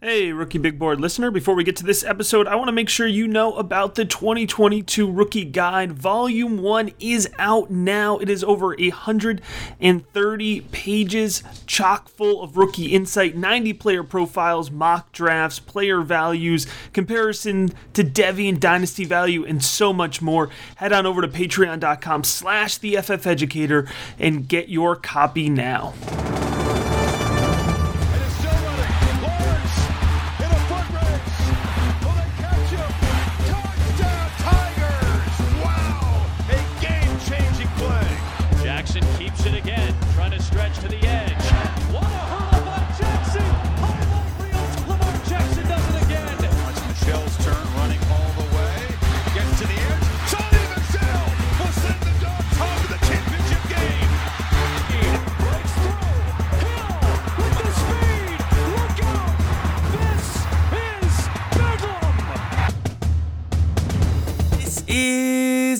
Hey, Rookie Big Board listener. Before we get to this episode, I want to make sure you know about the 2022 Rookie Guide. Volume 1 is out now. It is over 130 pages, chock full of rookie insight, 90 player profiles, mock drafts, player values, comparison to Devy and Dynasty value, and so much more. Head on over to patreon.com slash the FF Educator and get your copy now.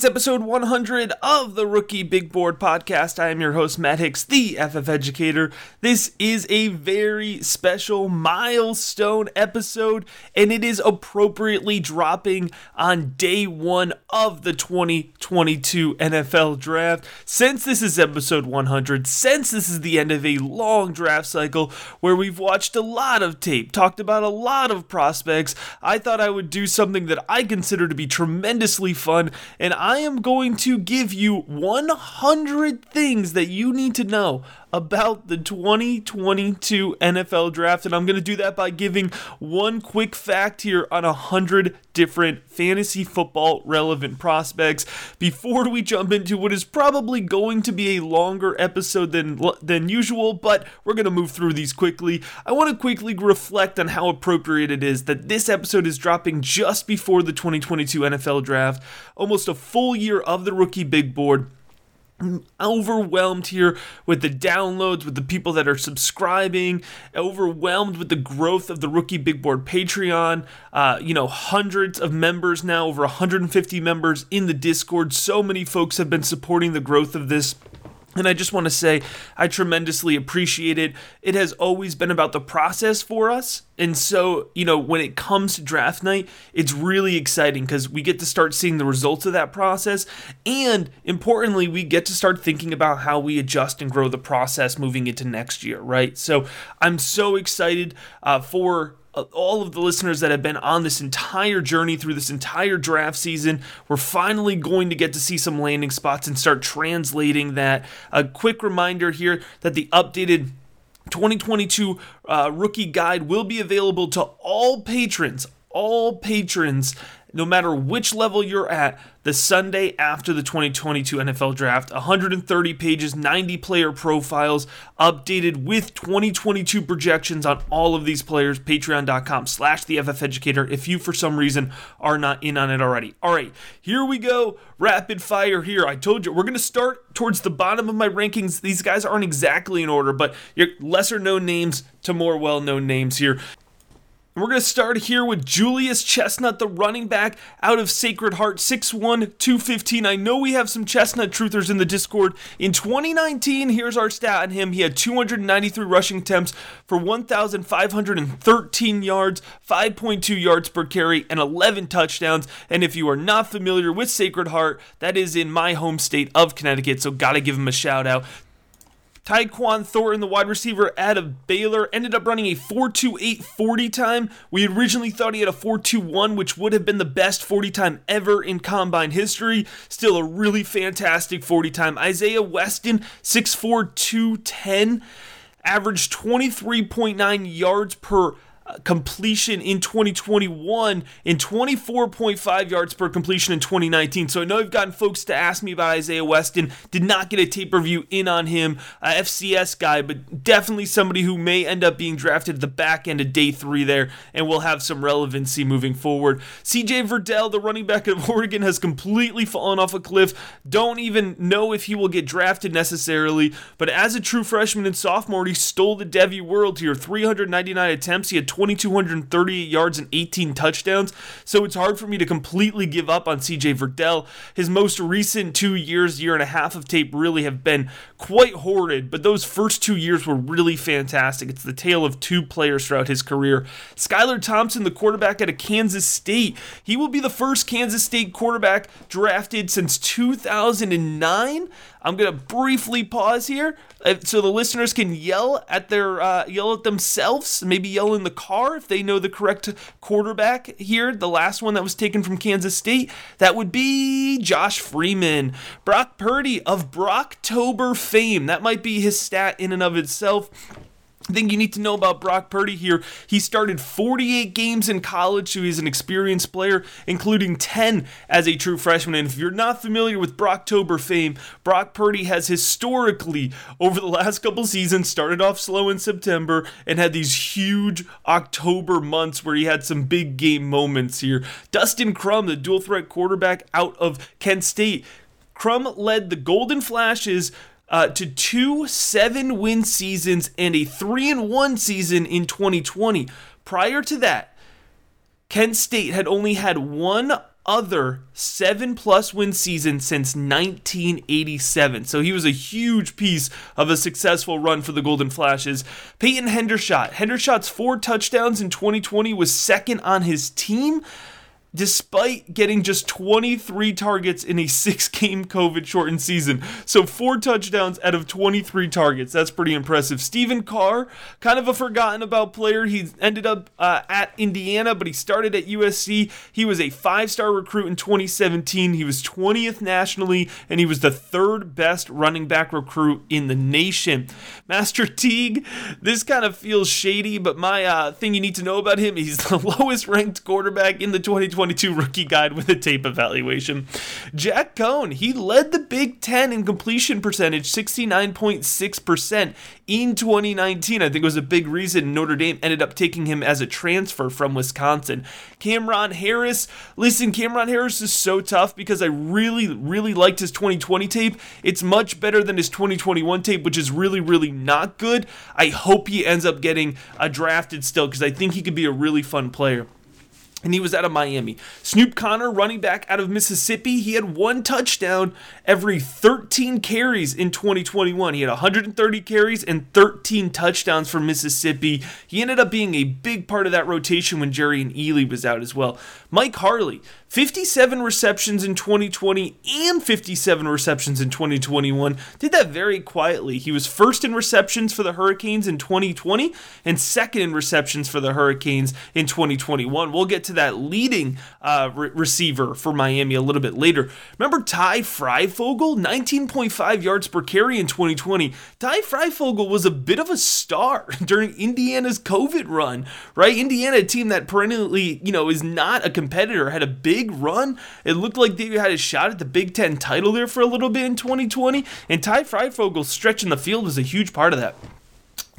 Episode 100 of the Rookie Big Board podcast. I am your host, Matt Hicks, the FF Educator. This is a very special milestone episode, and it is appropriately dropping on day one of the 2022 NFL Draft. Since this is episode 100, since this is the end of a long draft cycle where we've watched a lot of tape, talked about a lot of prospects, I thought I would do something that I consider to be tremendously fun, and I am going to give you 100 things that you need to know about the 2022 NFL draft. And I'm going to do that by giving one quick fact here on 100 different fantasy football relevant prospects before we jump into what is probably going to be a longer episode than than usual, but we're going to move through these quickly. I want to quickly reflect on how appropriate it is that this episode is dropping just before the 2022 NFL draft, almost a full year of the rookie big board overwhelmed here with the downloads, with the people that are subscribing, overwhelmed with the growth of the Rookie Big Board Patreon. Uh, you know, hundreds of members now, over 150 members in the Discord. So many folks have been supporting the growth of this. And I just want to say, I tremendously appreciate it. It has always been about the process for us. And so, you know, when it comes to draft night, it's really exciting because we get to start seeing the results of that process. And importantly, we get to start thinking about how we adjust and grow the process moving into next year, right? So I'm so excited uh, for all of the listeners that have been on this entire journey through this entire draft season. We're finally going to get to see some landing spots and start translating that. A quick reminder here that the updated 2022 uh, rookie guide will be available to all patrons, all patrons, no matter which level you're at, the Sunday after the 2022 NFL Draft. 130 pages, 90 player profiles, updated with 2022 projections on all of these players. Patreon.com slash the FF Educator if you, for some reason, are not in on it already. All right, here we go. Rapid fire here. I told you, we're going to start towards the bottom of my rankings. These guys aren't exactly in order, but lesser known names to more well known names here. We're going to start here with Julius Chestnut, the running back out of Sacred Heart, 6'1, 215. I know we have some Chestnut truthers in the Discord. In 2019, here's our stat on him. He had 293 rushing attempts for 1,513 yards, 5.2 yards per carry, and 11 touchdowns. And if you are not familiar with Sacred Heart, that is in my home state of Connecticut, so gotta give him a shout out. Tyquan Thornton, the wide receiver out of Baylor, ended up running a 4.28 40 time. We originally thought he had a 4.21, which would have been the best 40 time ever in combine history. Still a really fantastic 40 time. Isaiah Weston, 6'4, 210, averaged 23.9 yards per completion in 2021 and 24.5 yards per completion in 2019. So I know I've gotten folks to ask me about Isaiah Weston. Did not get a tape review in on him, FCS guy, but definitely somebody who may end up being drafted at the back end of day three there and will have some relevancy moving forward. CJ Verdell, the running back of Oregon, has completely fallen off a cliff. Don't even know if he will get drafted necessarily, but as a true freshman and sophomore, he stole the Devy world here. 399 attempts. He had 2,238 yards and 18 touchdowns. So it's hard for me to completely give up on CJ Verdell. His most recent two years, year and a half of tape really have been quite horrid, but those first two years were really fantastic. It's the tale of two players throughout his career. Skylar Thompson, the quarterback out of Kansas State, he will be the first Kansas State quarterback drafted since 2009. I'm gonna briefly pause here uh, so the listeners can yell at their uh, yell at themselves, maybe yell in the car if they know the correct quarterback here. The last one that was taken from Kansas State that would be Josh Freeman, Brock Purdy of Brocktober fame. That might be his stat in and of itself thing you need to know about Brock Purdy here. He started 48 games in college, so he's an experienced player, including 10 as a true freshman. And if you're not familiar with Brocktober fame, Brock Purdy has historically, over the last couple seasons, started off slow in September and had these huge October months where he had some big game moments here. Dustin Crum, the dual threat quarterback out of Kent State, Crum led the Golden Flashes uh, to two seven win seasons and a three and one season in 2020. Prior to that, Kent State had only had one other seven plus win season since 1987. So he was a huge piece of a successful run for the Golden Flashes. Peyton Hendershot. Hendershot's four touchdowns in 2020 was second on his team despite getting just 23 targets in a six game COVID shortened season. So, four touchdowns out of 23 targets. That's pretty impressive. Stephen Carr, kind of a forgotten about player. He ended up uh, at Indiana, but he started at USC. He was a five star recruit in 2017. He was 20th nationally, and he was the third best running back recruit in the nation. Master Teague, this kind of feels shady, but my uh, thing you need to know about him, he's the lowest ranked quarterback in the 2020 2022 rookie guide with a tape evaluation. Jack Coan, he led the Big Ten in completion percentage, 69.6% in 2019. I think it was a big reason Notre Dame ended up taking him as a transfer from Wisconsin. Cameron Harris, listen, Cameron Harris is so tough because I really, really liked his 2020 tape. It's much better than his 2021 tape, which is really, really not good. I hope he ends up getting a drafted still because I think he could be a really fun player and he was out of Miami. Snoop Conner, running back out of Mississippi, he had one touchdown every 13 carries in 2021. He had 130 carries and 13 touchdowns for Mississippi. He ended up being a big part of that rotation when Jerrion Ealy was out as well. Mike Harley, 57 receptions in 2020 and 57 receptions in 2021. Did that very quietly. He was first in receptions for the Hurricanes in 2020 and second in receptions for the Hurricanes in 2021. We'll get to that leading uh, re- receiver for Miami a little bit later. Remember Ty Fryfogle? 19.5 yards per carry in 2020. Ty Fryfogle was a bit of a star during Indiana's COVID run, right? Indiana, team that perennially, you know, is not a competitor, had a big run. It looked like they had a shot at the Big Ten title there for a little bit in 2020, and Ty Fryfogle stretching the field was a huge part of that.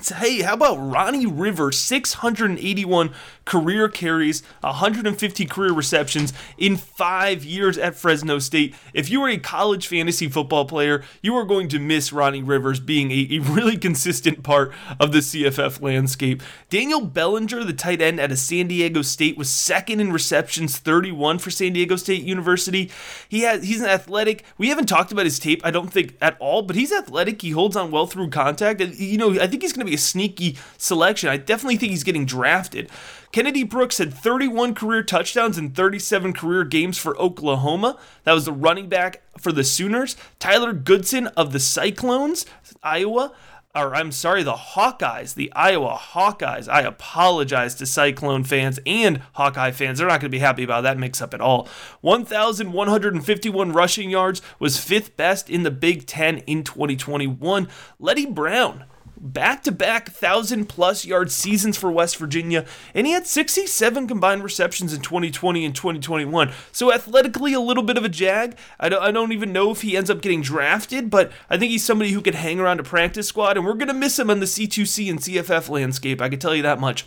So, hey, how about Ronnie Rivers? 681 career carries, 150 career receptions in five years at Fresno State. If you are a college fantasy football player, you are going to miss Ronnie Rivers being a, a really consistent part of the CFF landscape. Daniel Bellinger, the tight end at a San Diego State, was second in receptions, 31 for San Diego State University. He has he's an athletic. We haven't talked about his tape, I don't think at all, but he's athletic. He holds on well through contact, and you know I think he's going to be a sneaky selection. I definitely think he's getting drafted. Kennedy Brooks had 31 career touchdowns in 37 career games for Oklahoma. That was the running back for the Sooners. Tyler Goodson of the Cyclones, Iowa or I'm sorry, the Hawkeyes, the Iowa Hawkeyes. I apologize to Cyclone fans and Hawkeye fans. They're not going to be happy about that mix up at all. 1,151 rushing yards was fifth best in the Big Ten in 2021. Leddie Brown back to back 1,000 plus yard seasons for West Virginia, and he had 67 combined receptions in 2020 and 2021. So, athletically, a little bit of a jag. I don't, I don't even know if he ends up getting drafted, but I think he's somebody who could hang around a practice squad, and we're going to miss him on the C2C and CFF landscape. I can tell you that much.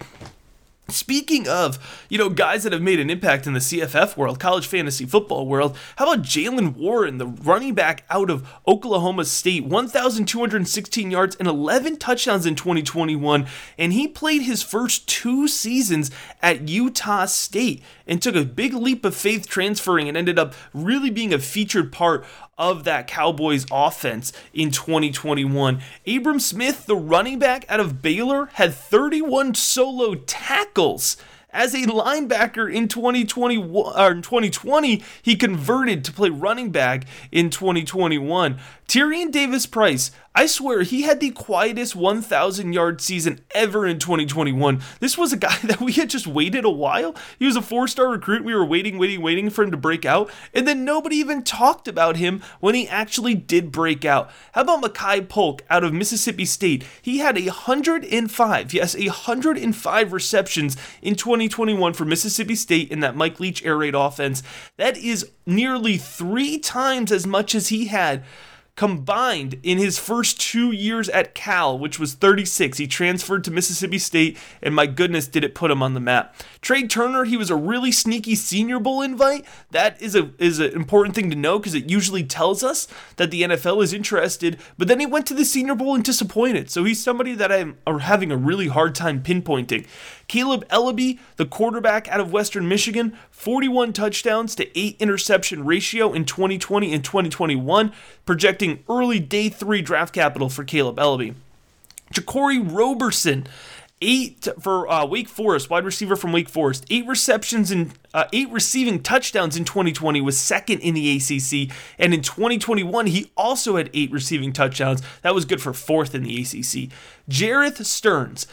Speaking of, you know, guys that have made an impact in the CFF world, college fantasy football world, how about Jaylen Warren, the running back out of Oklahoma State, 1,216 yards and 11 touchdowns in 2021, and he played his first two seasons at Utah State and took a big leap of faith transferring and ended up really being a featured part of that Cowboys offense in 2021. Abram Smith, the running back out of Baylor, had 31 solo tackles. As a linebacker in 2020 or in 2020, he converted to play running back in 2021. Tyrion Davis Price, I swear he had the quietest 1,000 yard season ever in 2021. This was a guy that we had just waited a while. He was a four star recruit. We were waiting, waiting, waiting for him to break out. And then nobody even talked about him when he actually did break out. How about Makai Polk out of Mississippi State? He had 105, yes, 105 receptions in 2021 for Mississippi State in that Mike Leach air raid offense. That is nearly three times as much as he had combined in his first two years at Cal, which was 36. He transferred to Mississippi State, and my goodness, did it put him on the map. Tre Turner, he was a really sneaky Senior Bowl invite. That is a is an important thing to know because it usually tells us that the NFL is interested. But then he went to the Senior Bowl and disappointed. So he's somebody that I'm having a really hard time pinpointing. Kaleb Eleby, the quarterback out of Western Michigan, 41 touchdowns to 8 interception ratio in 2020 and 2021, projecting early day 3 draft capital for Kaleb Eleby. Jaquarii Roberson, eight for uh, Wake Forest, wide receiver from Wake Forest, eight receptions and uh, eight receiving touchdowns in 2020, was second in the ACC, and in 2021 he also had eight receiving touchdowns. That was good for fourth in the ACC. Jerreth Sterns.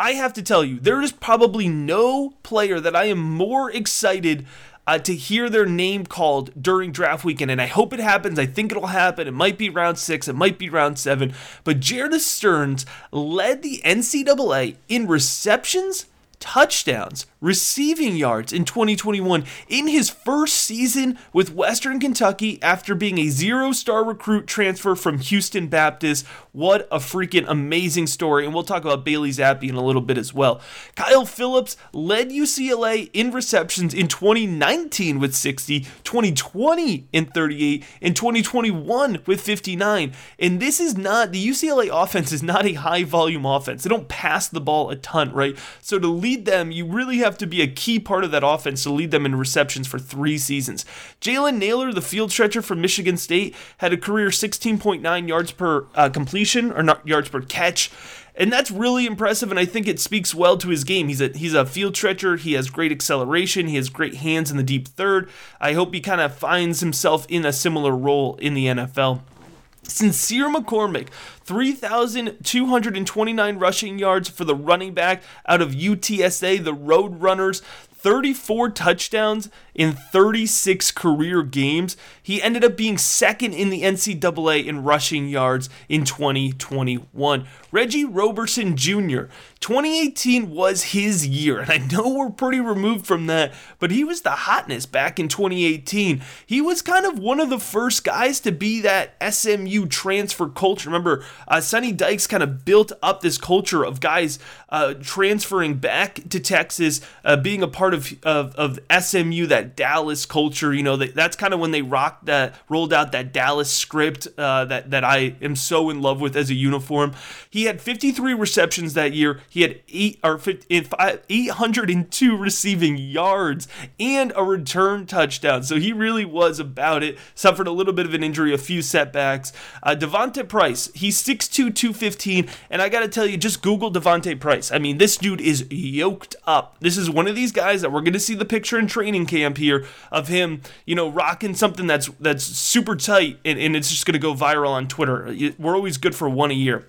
I have to tell you, there is probably no player that I am more excited uh, to hear their name called during draft weekend. And I hope it happens. I think it'll happen. It might be round six, it might be round seven. But Jerreth Sterns led the NCAA in receptions, touchdowns, receiving yards in 2021 in his first season with Western Kentucky after being a zero star recruit transfer from Houston Baptist. What a freaking amazing story. And we'll talk about Bailey Zappe in a little bit as well. Kyle Phillips led UCLA in receptions in 2019 with 60, 2020 in 38, and 2021 with 59. And this is not, the UCLA offense is not a high volume offense. They don't pass the ball a ton, right? So to lead them, you really have to be a key part of that offense to lead them in receptions for three seasons. Jalen Nailor, the field stretcher from Michigan State, had a career 16.9 yards per uh, completion or not yards per catch. And that's really impressive, and I think it speaks well to his game. He's a he's a field stretcher. He has great acceleration. He has great hands in the deep third. I hope he kind of finds himself in a similar role in the NFL. Sincere McCormick, 3,229 rushing yards for the running back out of UTSA, the Roadrunners. 34 touchdowns in 36 career games. He ended up being second in the NCAA in rushing yards in 2021. Reggie Roberson Jr., 2018 was his year, and I know we're pretty removed from that, but he was the hotness back in 2018. He was kind of one of the first guys to be that SMU transfer culture. Remember, uh, Sonny Dykes kind of built up this culture of guys uh, transferring back to Texas, uh, being a part of, of, of SMU, that Dallas culture. You know, that, that's kind of when they rocked that, rolled out that Dallas script uh, that, that I am so in love with as a uniform. He had 53 receptions that year. He had eight or 802 receiving yards and a return touchdown. So he really was about it. Suffered a little bit of an injury, a few setbacks. Uh, D'Vonte Price, he's 6'2", 215, and I got to tell you, just Google D'Vonte Price. I mean, this dude is yoked up. This is one of these guys that we're going to see the picture in training camp here of him, you know, rocking something that's that's super tight, and, and it's just going to go viral on Twitter. We're always good for one a year.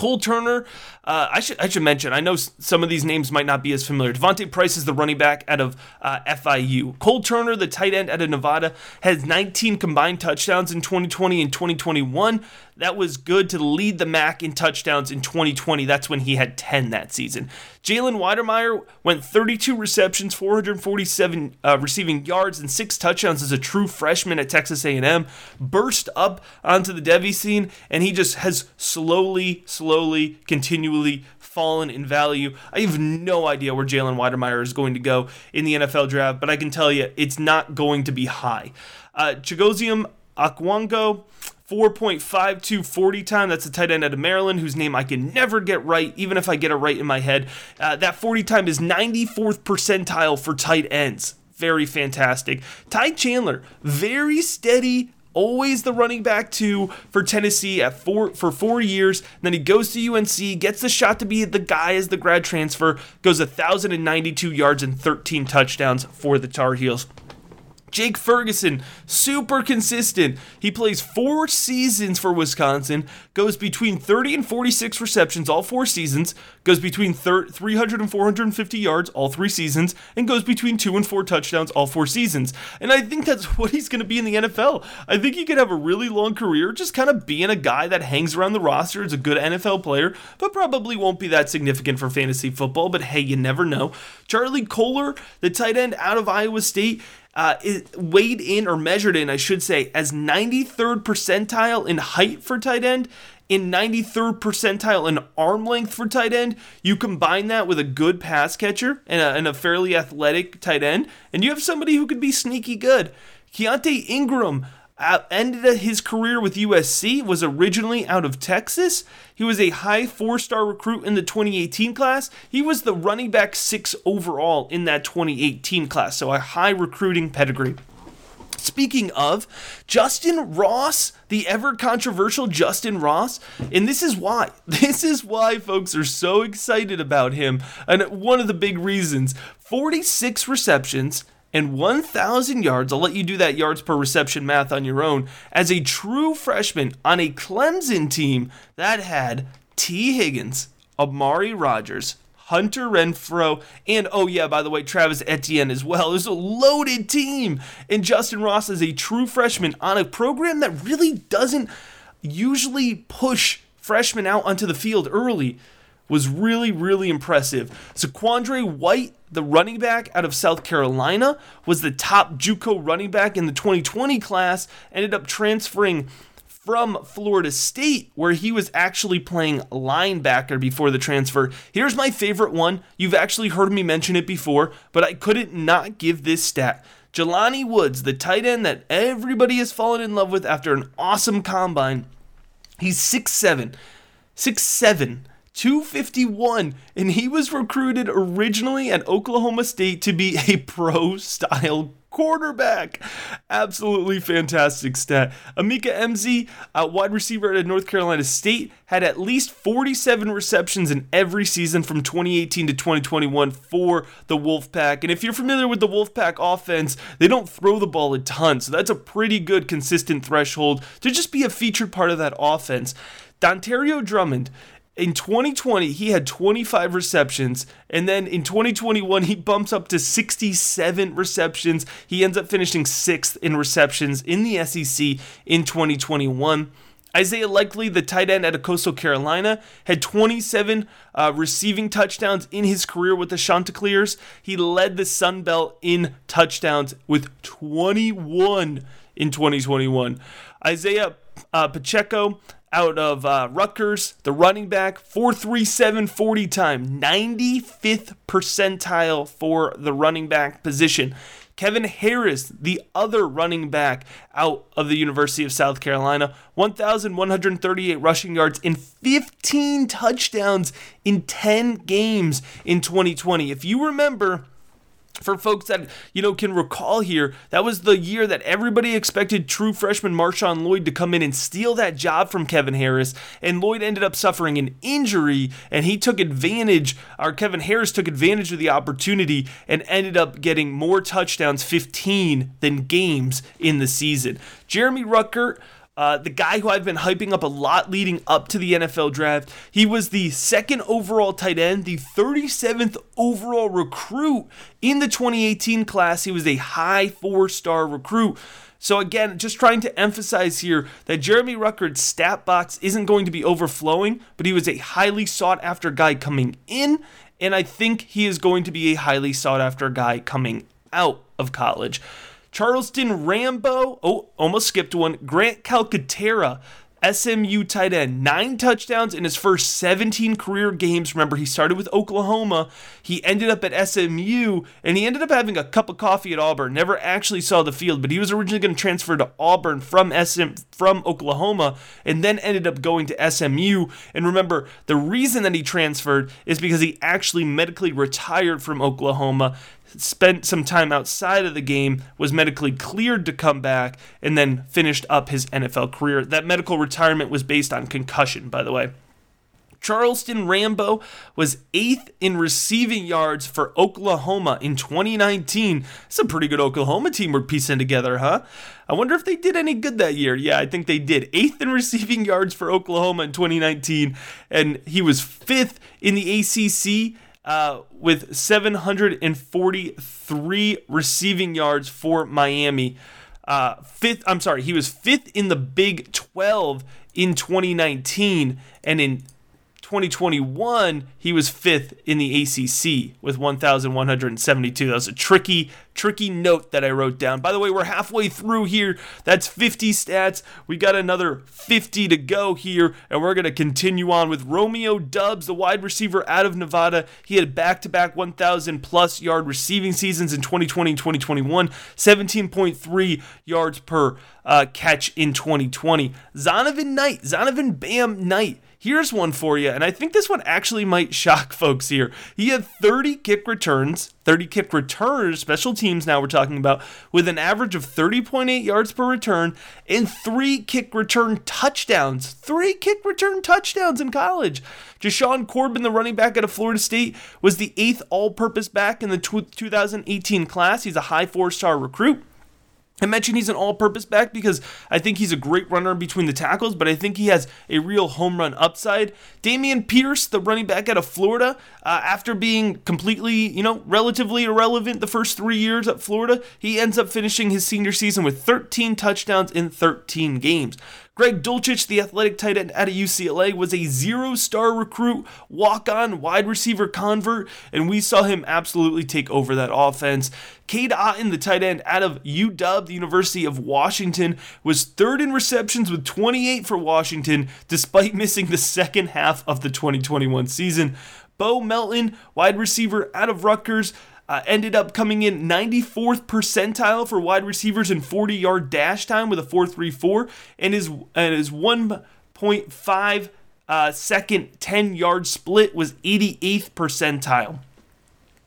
Cole Turner, uh, I should I should mention. I know some of these names might not be as familiar. D'Vonte Price is the running back out of uh, FIU. Cole Turner, the tight end out of Nevada, has 19 combined touchdowns in 2020 and 2021. That was good to lead the MAC in touchdowns in 2020. That's when he had 10 that season. Jalen Wydermyer went 32 receptions, 447 uh, receiving yards, and six touchdowns as a true freshman at Texas A&M. Burst up onto the Devy scene, and he just has slowly, slowly, continually fallen in value. I have no idea where Jalen Wydermyer is going to go in the NFL draft, but I can tell you it's not going to be high. Uh, Chigoziem Okonkwo, 4.52 40 time. That's a tight end out of Maryland whose name I can never get right, even if I get it right in my head. Uh, that 40 time is 94th percentile for tight ends. Very fantastic. Ty Chandler, very steady, always the running back two for Tennessee at four for four years. Then he goes to UNC, gets the shot to be the guy as the grad transfer, goes 1,092 yards and 13 touchdowns for the Tar Heels. Jake Ferguson, super consistent. He plays four seasons for Wisconsin, goes between 30 and 46 receptions all four seasons, goes between 300 and 450 yards all three seasons, and goes between two and four touchdowns all four seasons. And I think that's what he's going to be in the NFL. I think he could have a really long career just kind of being a guy that hangs around the roster, is a good NFL player, but probably won't be that significant for fantasy football. But hey, you never know. Charlie Kolar, the tight end out of Iowa State, uh, weighed in or measured in, I should say, as 93rd percentile in height for tight end, in 93rd percentile in arm length for tight end. You combine that with a good pass catcher and a, and a fairly athletic tight end, and you have somebody who could be sneaky good. Keaontay Ingram Uh, ended his career with USC, was originally out of Texas. He was a high four star recruit in the 2018 class. He was the running back six overall in that 2018 class, so a high recruiting pedigree. Speaking of, Justin Ross, the ever controversial Justin Ross, and this is why. This is why folks are so excited about him. And one of the big reasons 46 receptions, and 1,000 yards. I'll let you do that yards per reception math on your own. As a true freshman on a Clemson team that had Tee Higgins, Amari Rogers, Hunter Renfrow, and oh yeah, by the way, Travis Etienne as well. It was a loaded team. And Justin Ross is a true freshman on a program that really doesn't usually push freshmen out onto the field early was really, really impressive. Zaquandre White, the running back out of South Carolina, was the top JUCO running back in the 2020 class, ended up transferring from Florida State, where he was actually playing linebacker before the transfer. Here's my favorite one. You've actually heard me mention it before, but I couldn't not give this stat. Jelani Woods, the tight end that everybody has fallen in love with after an awesome combine, he's 6'7. 6'7 251 and he was recruited originally at Oklahoma State to be a pro style quarterback. Absolutely fantastic stat. Emeka Emezie, a uh, wide receiver at North Carolina State, had at least 47 receptions in every season from 2018 to 2021 for the Wolfpack. And if you're familiar with the Wolfpack offense, they don't throw the ball a ton, so that's a pretty good consistent threshold to just be a featured part of that offense. Dontario Drummond in 2020, he had 25 receptions, and then in 2021, he bumps up to 67 receptions. He ends up finishing sixth in receptions in the SEC in 2021. Isaiah Likely, the tight end out of Coastal Carolina, had 27 uh, receiving touchdowns in his career with the Chanticleers. He led the Sun Belt in touchdowns with 21 in 2021. Isaiah uh, Pacheco, out of uh, Rutgers, the running back, 437 40 time, 95th percentile for the running back position. Kevin Harris, the other running back out of the University of South Carolina, 1,138 rushing yards and 15 touchdowns in 10 games in 2020. If you remember, for folks that you know can recall here, that was the year that everybody expected true freshman Marshawn Lloyd to come in and steal that job from Kevin Harris, and Lloyd ended up suffering an injury, and he took advantage, or Kevin Harris took advantage of the opportunity and ended up getting more touchdowns, 15, than games in the season. Jeremy Ruckert uh, the guy who I've been hyping up a lot leading up to the NFL draft. He was the second overall tight end, the 37th overall recruit in the 2018 class. He was a high four star recruit. So again, just trying to emphasize here that Jeremy Ruckert's stat box isn't going to be overflowing, but he was a highly sought after guy coming in, and I think he is going to be a highly sought after guy coming out of college. Charleston Rambo. Oh, almost skipped one. Grant Calcaterra SMU tight end, nine touchdowns in his first 17 career games. Remember, he started with Oklahoma. He ended up at SMU, and he ended up having a cup of coffee at Auburn. Never actually saw the field, but he was originally going to transfer to Auburn from SM from Oklahoma, and then ended up going to SMU. And remember, the reason that he transferred is because he actually medically retired from Oklahoma spent some time outside of the game, was medically cleared to come back, and then finished up his NFL career. That medical retirement was based on concussion, by the way. Charleston Rambo was eighth in receiving yards for Oklahoma in 2019. It's a pretty good Oklahoma team we're piecing together, huh? I wonder if they did any good that year. Yeah, I think they did. Eighth in receiving yards for Oklahoma in 2019, and he was fifth in the ACC uh, with 743 receiving yards for Miami. Uh, fifth, I'm sorry, he was fifth in the Big 12 in 2019, and in 2021, he was fifth in the ACC with 1,172. That was a tricky, tricky note that I wrote down. By the way, we're halfway through here. That's 50 stats. We got another 50 to go here, and we're going to continue on with Romeo Doubs, the wide receiver out of Nevada. He had back to back 1,000 plus yard receiving seasons in 2020 and 2021, 17.3 yards per uh, catch in 2020. Zonovan Knight, Zonovan Bam Knight Here's one for you, and I think this one actually might shock folks here. He had 30 kick returns, 30 kick returns, special teams now we're talking about, with an average of 30.8 yards per return and three kick return touchdowns. Three kick return touchdowns in college. Jashaun Corbin, the running back out of Florida State, was the eighth all purpose back in the 2018 class. He's a high four star recruit. I mentioned he's an all purpose back because I think he's a great runner between the tackles, but I think he has a real home run upside. Dameon Pierce, the running back out of Florida, uh, after being completely, you know, relatively irrelevant the first three years at Florida, he ends up finishing his senior season with 13 touchdowns in 13 games. Greg Dulcich, the athletic tight end out of UCLA, was a zero star recruit, walk on wide receiver convert, and we saw him absolutely take over that offense. Cade Otton, the tight end out of UW, the University of Washington, was third in receptions with 28 for Washington, despite missing the second half of the 2021 season. Bo Melton, wide receiver out of Rutgers, uh, ended up coming in 94th percentile for wide receivers in 40 yard dash time with a 4.34 and his and his 1.5 uh, second 10 yard split was 88th percentile.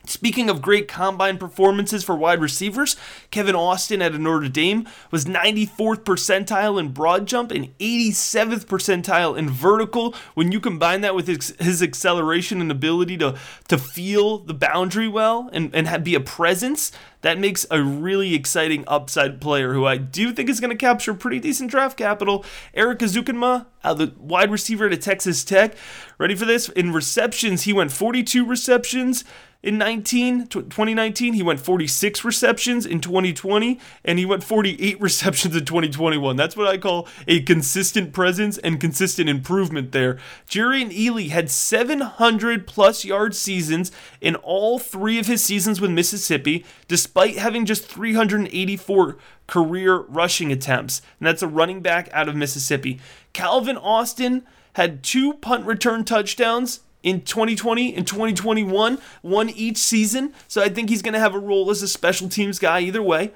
Speaking of great combine performances for wide receivers, Kevin Austin at Notre Dame was 94th percentile in broad jump and 87th percentile in vertical. When you combine that with his, his acceleration and ability to, to feel the boundary well and, and have, be a presence, that makes a really exciting upside player who I do think is going to capture pretty decent draft capital. Eric Ezukanma, uh, the wide receiver at Texas Tech. Ready for this? In receptions, he went 42 receptions in 19 2019 he went 46 receptions in 2020 and he went 48 receptions in 2021 that's what i call a consistent presence and consistent improvement there. Jerrion Ealy had 700 plus yard seasons in all three of his seasons with mississippi despite having just 384 career rushing attempts. And that's a running back out of mississippi. Calvin austin had two punt return touchdowns in 2020 and 2021, one each season. So I think he's going to have a role as a special teams guy either way.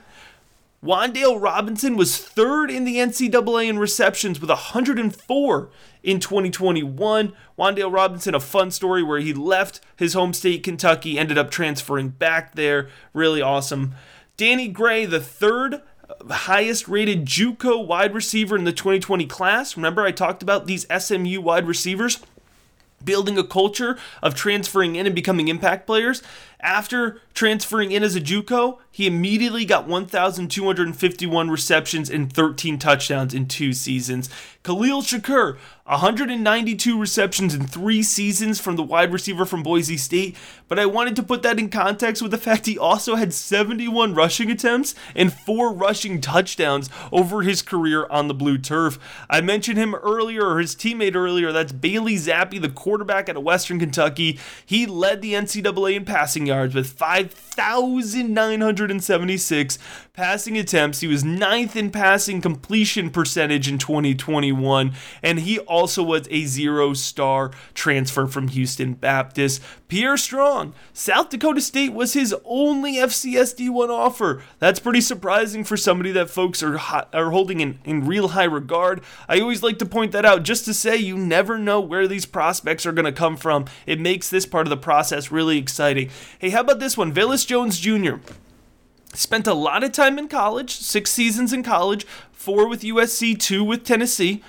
Wan'Dale Robinson was third in the NCAA in receptions with 104 in 2021. Wan'Dale Robinson, a fun story where he left his home state, Kentucky, ended up transferring back there. Really awesome. Danny Gray, the third uh, highest rated JUCO wide receiver in the 2020 class. Remember, I talked about these SMU wide receivers building a culture of transferring in and becoming impact players. After transferring in as a JUCO, he immediately got 1,251 receptions and 13 touchdowns in two seasons. Khalil Shakir, 192 receptions in three seasons from the wide receiver from Boise State. But I wanted to put that in context with the fact he also had 71 rushing attempts and four rushing touchdowns over his career on the blue turf. I mentioned him earlier, or his teammate earlier. That's Bailey Zappe, the quarterback out of Western Kentucky. He led the NCAA in passing yards with 5,976 passing attempts. He was ninth in passing completion percentage in 2021, and he also was a zero star transfer from Houston Baptist. Pierre Strong, South Dakota State was his only FCS D1 offer. That's pretty surprising for somebody that folks are, are holding in, in real high regard. I always like to point that out just to say you never know where these prospects are going to come from. It makes this part of the process really exciting. Hey, how about this one? Velus Jones Jr. Spent a lot of time in college, six seasons in college, four with USC, two with Tennessee.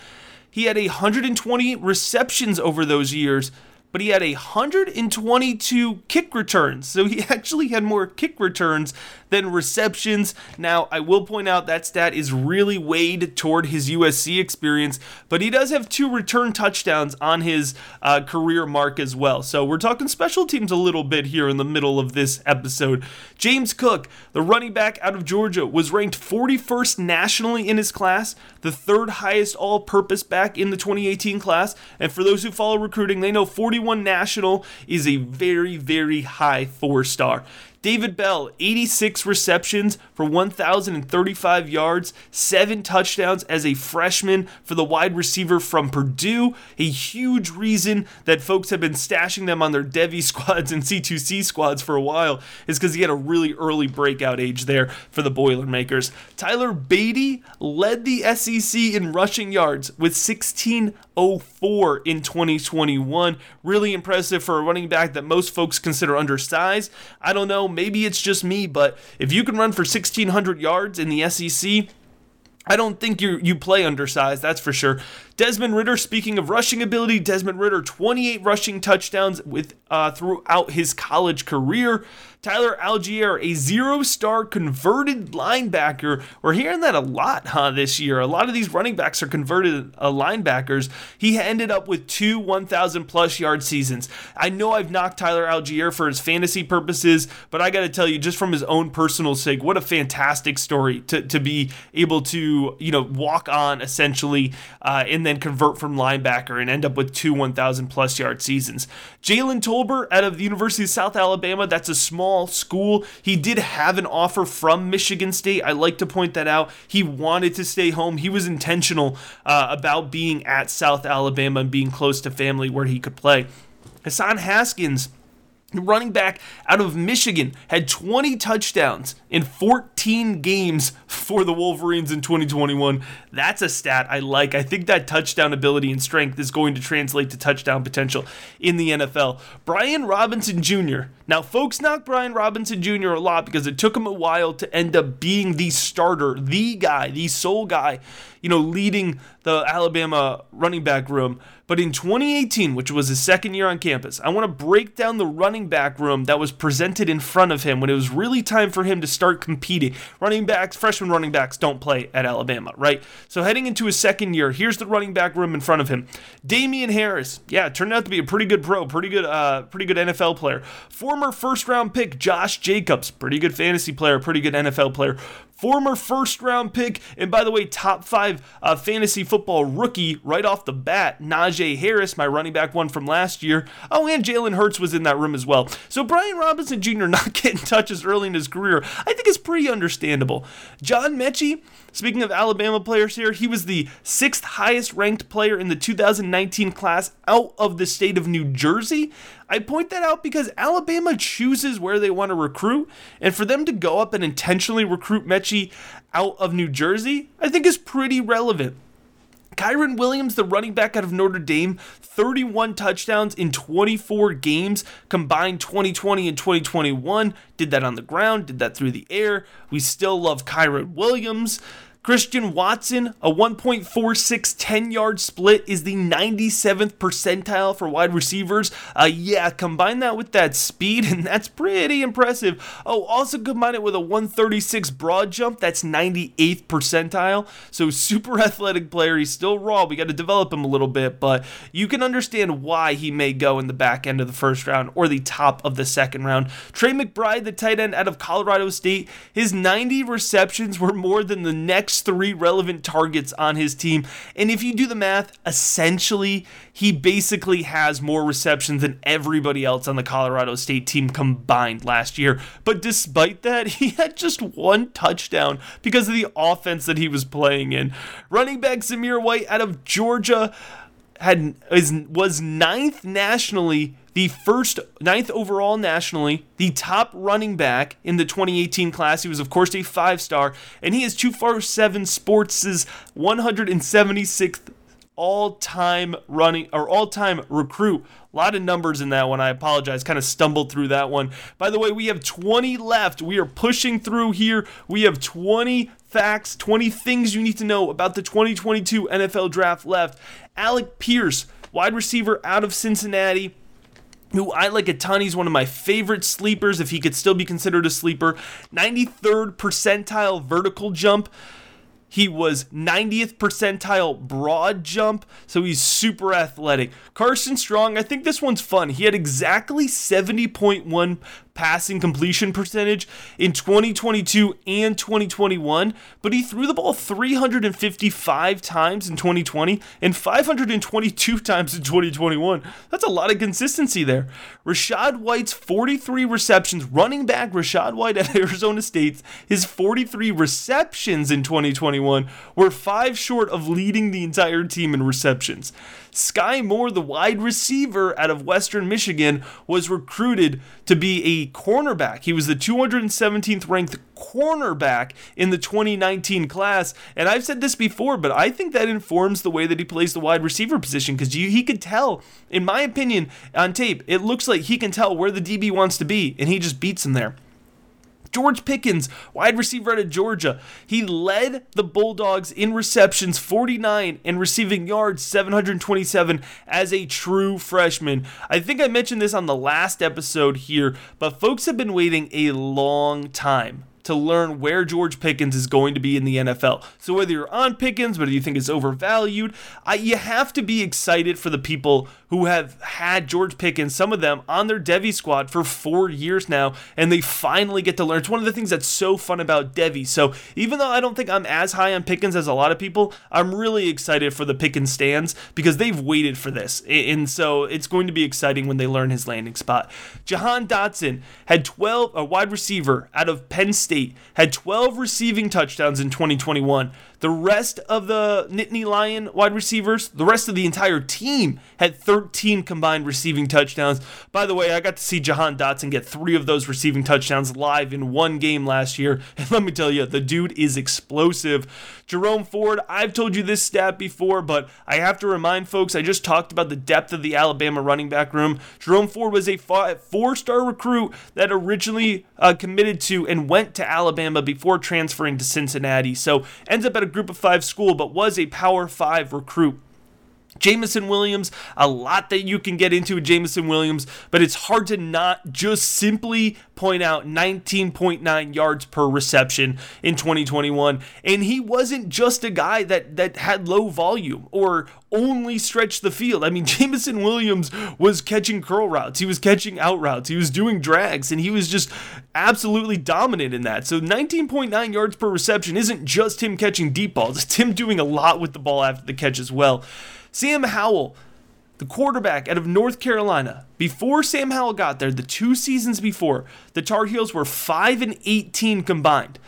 He had 120 receptions over those years, but he had 122 kick returns. So he actually had more kick returns than receptions. Now, I will point out that stat is really weighed toward his USC experience, but he does have two return touchdowns on his uh, career mark as well. So we're talking special teams a little bit here in the middle of this episode. James Cook, the running back out of Georgia, was ranked 41st nationally in his class, the third highest all purpose back in the 2018 class. And for those who follow recruiting, they know 41 national is a very, very high four star. David Bell, 86 receptions for 1,035 yards, seven touchdowns as a freshman for the wide receiver from Purdue. A huge reason that folks have been stashing them on their Devy squads and C2C squads for a while is because he had a really early breakout age there for the Boilermakers. Tyler Badie led the SEC in rushing yards with 1604 in 2021. Really impressive for a running back that most folks consider undersized. I don't know maybe it's just me, but if you can run for 1,600 yards in the SEC, I don't think you you play undersized, that's for sure. Desmond Ridder, speaking of rushing ability, Desmond Ridder, 28 rushing touchdowns with uh, throughout his college career. Tyler Allgeier, a zero-star converted linebacker. We're hearing that a lot, huh, this year. A lot of these running backs are converted uh, linebackers. He ended up with two 1,000 plus yard seasons. I know I've knocked Tyler Allgeier for his fantasy purposes, but I got to tell you, just from his own personal sake, what a fantastic story to, to be able to, you know, walk on essentially uh, and then convert from linebacker and end up with two 1,000 plus yard seasons. Jalen Tolbert out of the University of South Alabama, that's a small school. He did have an offer from Michigan State. I like to point that out. He wanted to stay home. He was intentional uh, about being at South Alabama and being close to family where he could play. Hassan Haskins running back out of Michigan, had 20 touchdowns in 14 games for the Wolverines in 2021. That's a stat I like. I think that touchdown ability and strength is going to translate to touchdown potential in the NFL. Brian Robinson Jr. Now, folks knock Brian Robinson Jr. a lot because it took him a while to end up being the starter, the guy, the sole guy, you know, leading the Alabama running back room. But in 2018, which was his second year on campus, I want to break down the running back room that was presented in front of him when it was really time for him to start competing. Running backs, freshman running backs don't play at Alabama, right? So heading into his second year, here's the running back room in front of him. Damien Harris, yeah, turned out to be a pretty good pro, pretty good, uh, pretty good NFL player. Former first round pick Josh Jacobs, pretty good fantasy player, pretty good NFL player former first round pick, and by the way, top five uh, fantasy football rookie right off the bat, Najee Harris, my running back one from last year. Oh, and Jalen Hurts was in that room as well. So Brian Robinson Jr. not getting touches early in his career, I think is pretty understandable. John Metchie, Speaking of Alabama players here, he was the sixth highest ranked player in the 2019 class out of the state of New Jersey. I point that out because Alabama chooses where they want to recruit, and for them to go up and intentionally recruit Metchie out of New Jersey, I think is pretty relevant. Kyren Williams, the running back out of Notre Dame, 31 touchdowns in 24 games, combined 2020 and 2021. Did that on the ground, did that through the air. We still love Kyren Williams. Christian Watson, a 1.46 10 yard split, is the 97th percentile for wide receivers. Uh, yeah, combine that with that speed, and that's pretty impressive. Oh, also combine it with a 136 broad jump, that's 98th percentile. So, super athletic player. He's still raw. We got to develop him a little bit, but you can understand why he may go in the back end of the first round or the top of the second round. Trey McBride, the tight end out of Colorado State, his 90 receptions were more than the next next three relevant targets on his team. And if you do the math, essentially, he basically has more receptions than everybody else on the Colorado State team combined last year. But despite that, he had just one touchdown because of the offense that he was playing in. Running back Zamir White out of Georgia had is, was ninth nationally, the first ninth overall nationally, the top running back in the 2018 class. He was of course a five star, and he is 247 Sports' 176th all-time running or all-time recruit. A lot of numbers in that one. I apologize. Kind of stumbled through that one. By the way, we have 20 left. We are pushing through here. We have 20 facts, 20 things you need to know about the 2022 NFL draft left. Alec Pierce, wide receiver out of Cincinnati who I like a ton. He's one of my favorite sleepers, if he could still be considered a sleeper. 93rd percentile vertical jump. He was 90th percentile broad jump, so he's super athletic. Carson Strong, I think this one's fun. He had exactly 70.1 passing completion percentage in 2022 and 2021, but he threw the ball 355 times in 2020 and 522 times in 2021. That's a lot of consistency there. Rachaad White's 43 receptions, running back Rachaad White at Arizona State, his 43 receptions in 2021 were five short of leading the entire team in receptions. Skyy Moore, the wide receiver out of Western Michigan, was recruited to be a cornerback. He was the 217th ranked cornerback in the 2019 class. And I've said this before, but I think that informs the way that he plays the wide receiver position because he could tell, in my opinion, on tape, it looks like he can tell where the DB wants to be, and he just beats him there. George Pickens, wide receiver out of Georgia. He led the Bulldogs in receptions 49 and receiving yards 727 as a true freshman. I think I mentioned this on the last episode here, but folks have been waiting a long time to learn where George Pickens is going to be in the NFL. So whether you're on Pickens, whether you think it's overvalued, I, you have to be excited for the people who have had George Pickens, some of them on their Devy squad for four years now, and they finally get to learn. It's one of the things that's so fun about Devy. So even though I don't think I'm as high on Pickens as a lot of people, I'm really excited for the Pickens stands because they've waited for this. And so it's going to be exciting when they learn his landing spot. Jahan Dotson had 12, a wide receiver out of Penn State, had 12 receiving touchdowns in 2021. The rest of the Nittany Lion wide receivers, the rest of the entire team had 13 combined receiving touchdowns. By the way, I got to see Jahan Dotson get three of those receiving touchdowns live in one game last year. And let me tell you, the dude is explosive. Jerome Ford, I've told you this stat before, but I have to remind folks, I just talked about the depth of the Alabama running back room. Jerome Ford was a four star recruit that originally uh, committed to and went to Alabama before transferring to Cincinnati. So ends up at a group of five school, but was a power five recruit. Jameson Williams, a lot that you can get into with Jameson Williams, but it's hard to not just simply point out 19.9 yards per reception in 2021. And he wasn't just a guy that that had low volume or only stretched the field. I mean, Jameson Williams was catching curl routes, he was catching out routes, he was doing drags, and he was just absolutely dominant in that. So 19.9 yards per reception isn't just him catching deep balls, it's him doing a lot with the ball after the catch as well. Sam Howell, the quarterback out of North Carolina, before Sam Howell got there, the two seasons before, the Tar Heels were 5 and 18 combined.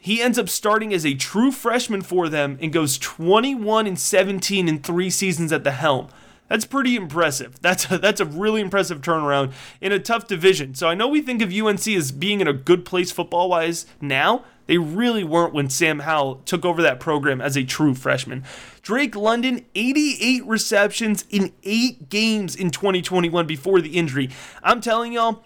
He ends up starting as a true freshman for them and goes 21 and 17 in 3 seasons at the helm. That's pretty impressive. That's a, that's a really impressive turnaround in a tough division. So I know we think of UNC as being in a good place football wise now. They really weren't when Sam Howell took over that program as a true freshman. Drake London, 88 receptions in eight games in 2021 before the injury. I'm telling y'all,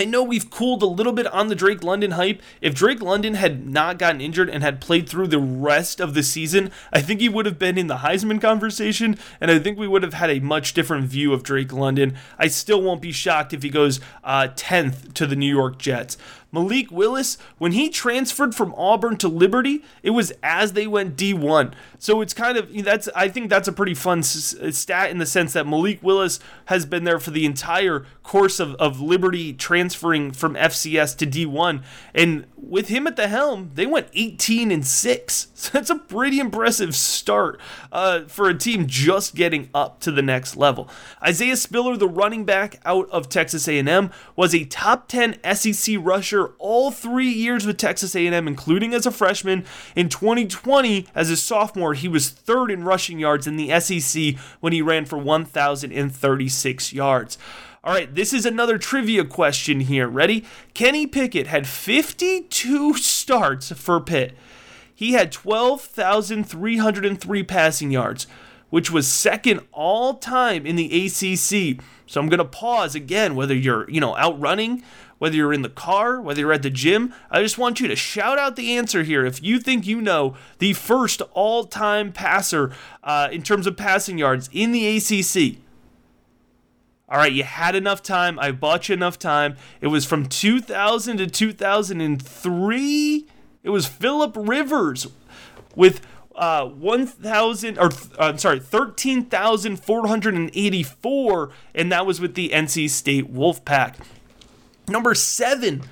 I know we've cooled a little bit on the Drake London hype. If Drake London had not gotten injured and had played through the rest of the season, I think he would have been in the Heisman conversation, and I think we would have had a much different view of Drake London. I still won't be shocked if he goes uh, 10th to the New York Jets. Malik Willis, when he transferred from Auburn to Liberty, it was as they went D1. So it's kind of that's I think that's a pretty fun stat in the sense that Malik Willis has been there for the entire course of, of Liberty transferring from FCS to D1. And with him at the helm, they went 18 and 6. So that's a pretty impressive start uh, for a team just getting up to the next level. Isaiah Spiller, the running back out of Texas A&M, was a top 10 SEC rusher all three years with Texas A&M, including as a freshman. In 2020, as a sophomore, he was third in rushing yards in the SEC when he ran for 1,036 yards. All right, this is another trivia question here. Ready? Kenny Pickett had 52 starts for Pitt. He had 12,303 passing yards, which was second all time in the ACC. So I'm going to pause again, whether you're, you know, out running, whether you're in the car, whether you're at the gym. I just want you to shout out the answer here if you think you know the first all time passer uh, in terms of passing yards in the ACC. All right, you had enough time. I bought you enough time. It was from 2000 to 2003. It was Philip Rivers with uh, 1,000 or uh, I'm sorry, 13,484, and that was with the NC State Wolfpack. Number seven,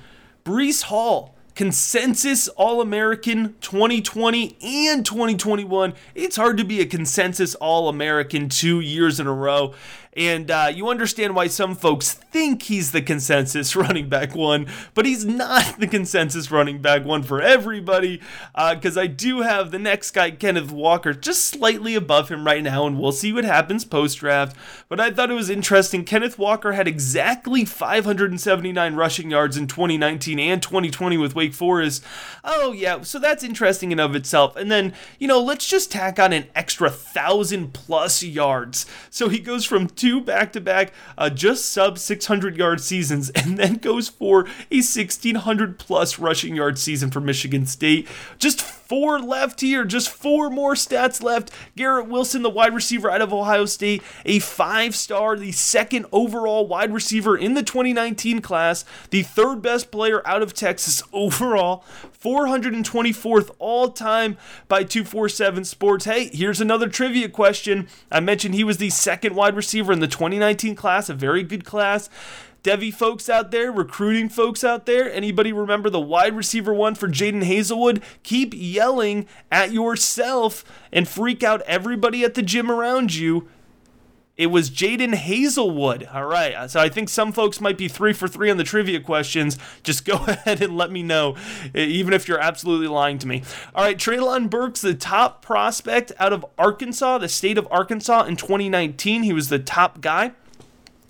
Breece Hall consensus All American 2020 and 2021. It's hard to be a consensus All American two years in a row. And uh, you understand why some folks think he's the consensus running back one, but he's not the consensus running back one for everybody. Because uh, I do have the next guy, Kenneth Walker, just slightly above him right now, and we'll see what happens post draft. But I thought it was interesting. Kenneth Walker had exactly 579 rushing yards in 2019 and 2020 with Wake Forest. Oh, yeah, so that's interesting in of itself. And then, you know, let's just tack on an extra thousand plus yards. So he goes from two back to back, uh, just sub 600 yard seasons, and then goes for a 1600 plus rushing yard season for Michigan State. Just four left here, just four more stats left. Garrett Wilson, the wide receiver out of Ohio State, a five star, the second overall wide receiver in the 2019 class, the third best player out of Texas overall, 424th all time by 247 Sports. Hey, here's another trivia question. I mentioned he was the second wide receiver in the 2019 class, a very good class. Devy folks out there, recruiting folks out there, anybody remember the wide receiver one for Jadon Haselwood? Keep yelling at yourself and freak out everybody at the gym around you. It was Jadon Haselwood. All right. So I think some folks might be three for three on the trivia questions. Just go ahead and let me know, even if you're absolutely lying to me. All right. Treylon Burks, the top prospect out of Arkansas, the state of Arkansas in 2019. He was the top guy.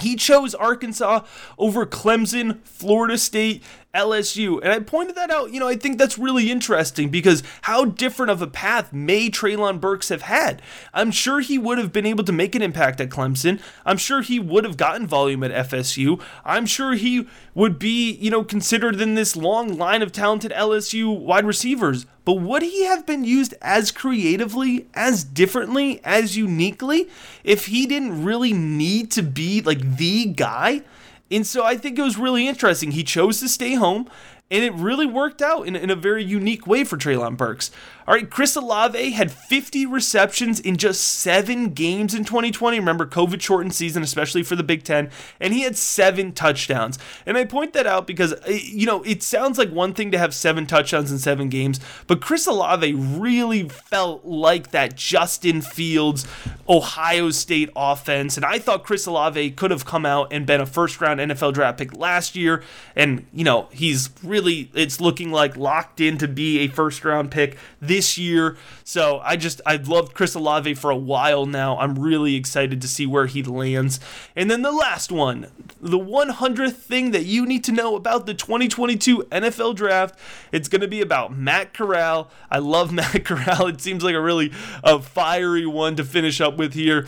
He chose Arkansas over Clemson, Florida State, LSU. And I pointed that out. You know, I think that's really interesting because how different of a path may Treylon Burks have had? I'm sure he would have been able to make an impact at Clemson. I'm sure he would have gotten volume at FSU. I'm sure he would be, you know, considered in this long line of talented LSU wide receivers. But would he have been used as creatively, as differently, as uniquely if he didn't really need to be like the guy? And so I think it was really interesting. He chose to stay home, and it really worked out in, in a very unique way for Treylon Burks. All right, Chris Olave had 50 receptions in just seven games in 2020. Remember, COVID shortened season, especially for the Big Ten, and he had seven touchdowns. And I point that out because, uh, you know, it sounds like one thing to have seven touchdowns in seven games, but Chris Olave really felt like that Justin Fields, Ohio State offense. And I thought Chris Olave could have come out and been a first round NFL draft pick last year. And, you know, he's really, it's looking like locked in to be a first round pick this this year. So I just I've loved Chris Olave for a while now. I'm really excited to see where he lands. And then the last one, the 100th thing that you need to know about the 2022 NFL Draft. It's going to be about Matt Corral. I love Matt Corral. It seems like a really a fiery one to finish up with here.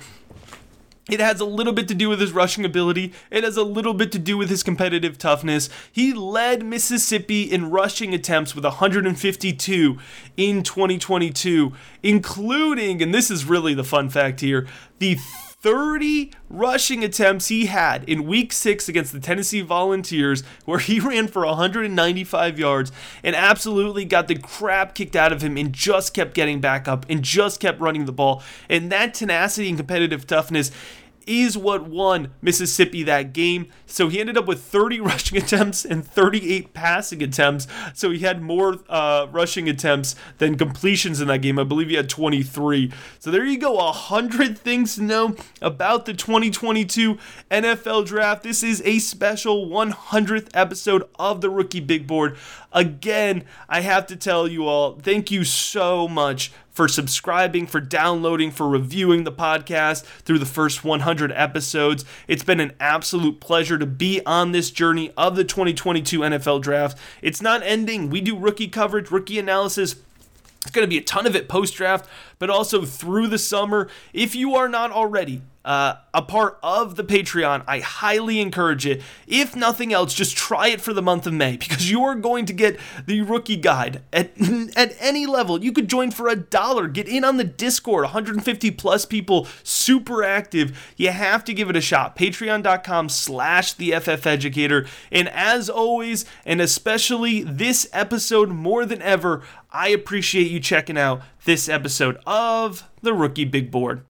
It has a little bit to do with his rushing ability. It has a little bit to do with his competitive toughness. He led Mississippi in rushing attempts with 152 in 2022, including, and this is really the fun fact here, the 30 rushing attempts he had in week six against the Tennessee Volunteers, where he ran for 195 yards and absolutely got the crap kicked out of him and just kept getting back up and just kept running the ball. And that tenacity and competitive toughness is what won Mississippi that game. So he ended up with 30 rushing attempts and 38 passing attempts. So he had more uh, rushing attempts than completions in that game. I believe he had 23. So there you go. Hundred things to know about the 2022 NFL Draft. This is a special 100th episode of the Rookie Big Board. Again, I have to tell you all, thank you so much for subscribing, for downloading, for reviewing the podcast through the first 100 episodes. It's been an absolute pleasure to be on this journey of the 2022 NFL Draft. It's not ending. We do rookie coverage, rookie analysis. It's going to be a ton of it post draft, but also through the summer. If you are not already uh, a part of the Patreon, I highly encourage it. If nothing else, just try it for the month of May because you are going to get the rookie guide at at any level. You could join for a dollar, get in on the Discord, 150 plus people, super active. You have to give it a shot. Patreon.com slash the FF Educator. And as always, and especially this episode more than ever, I appreciate you checking out this episode of the Rookie Big Board.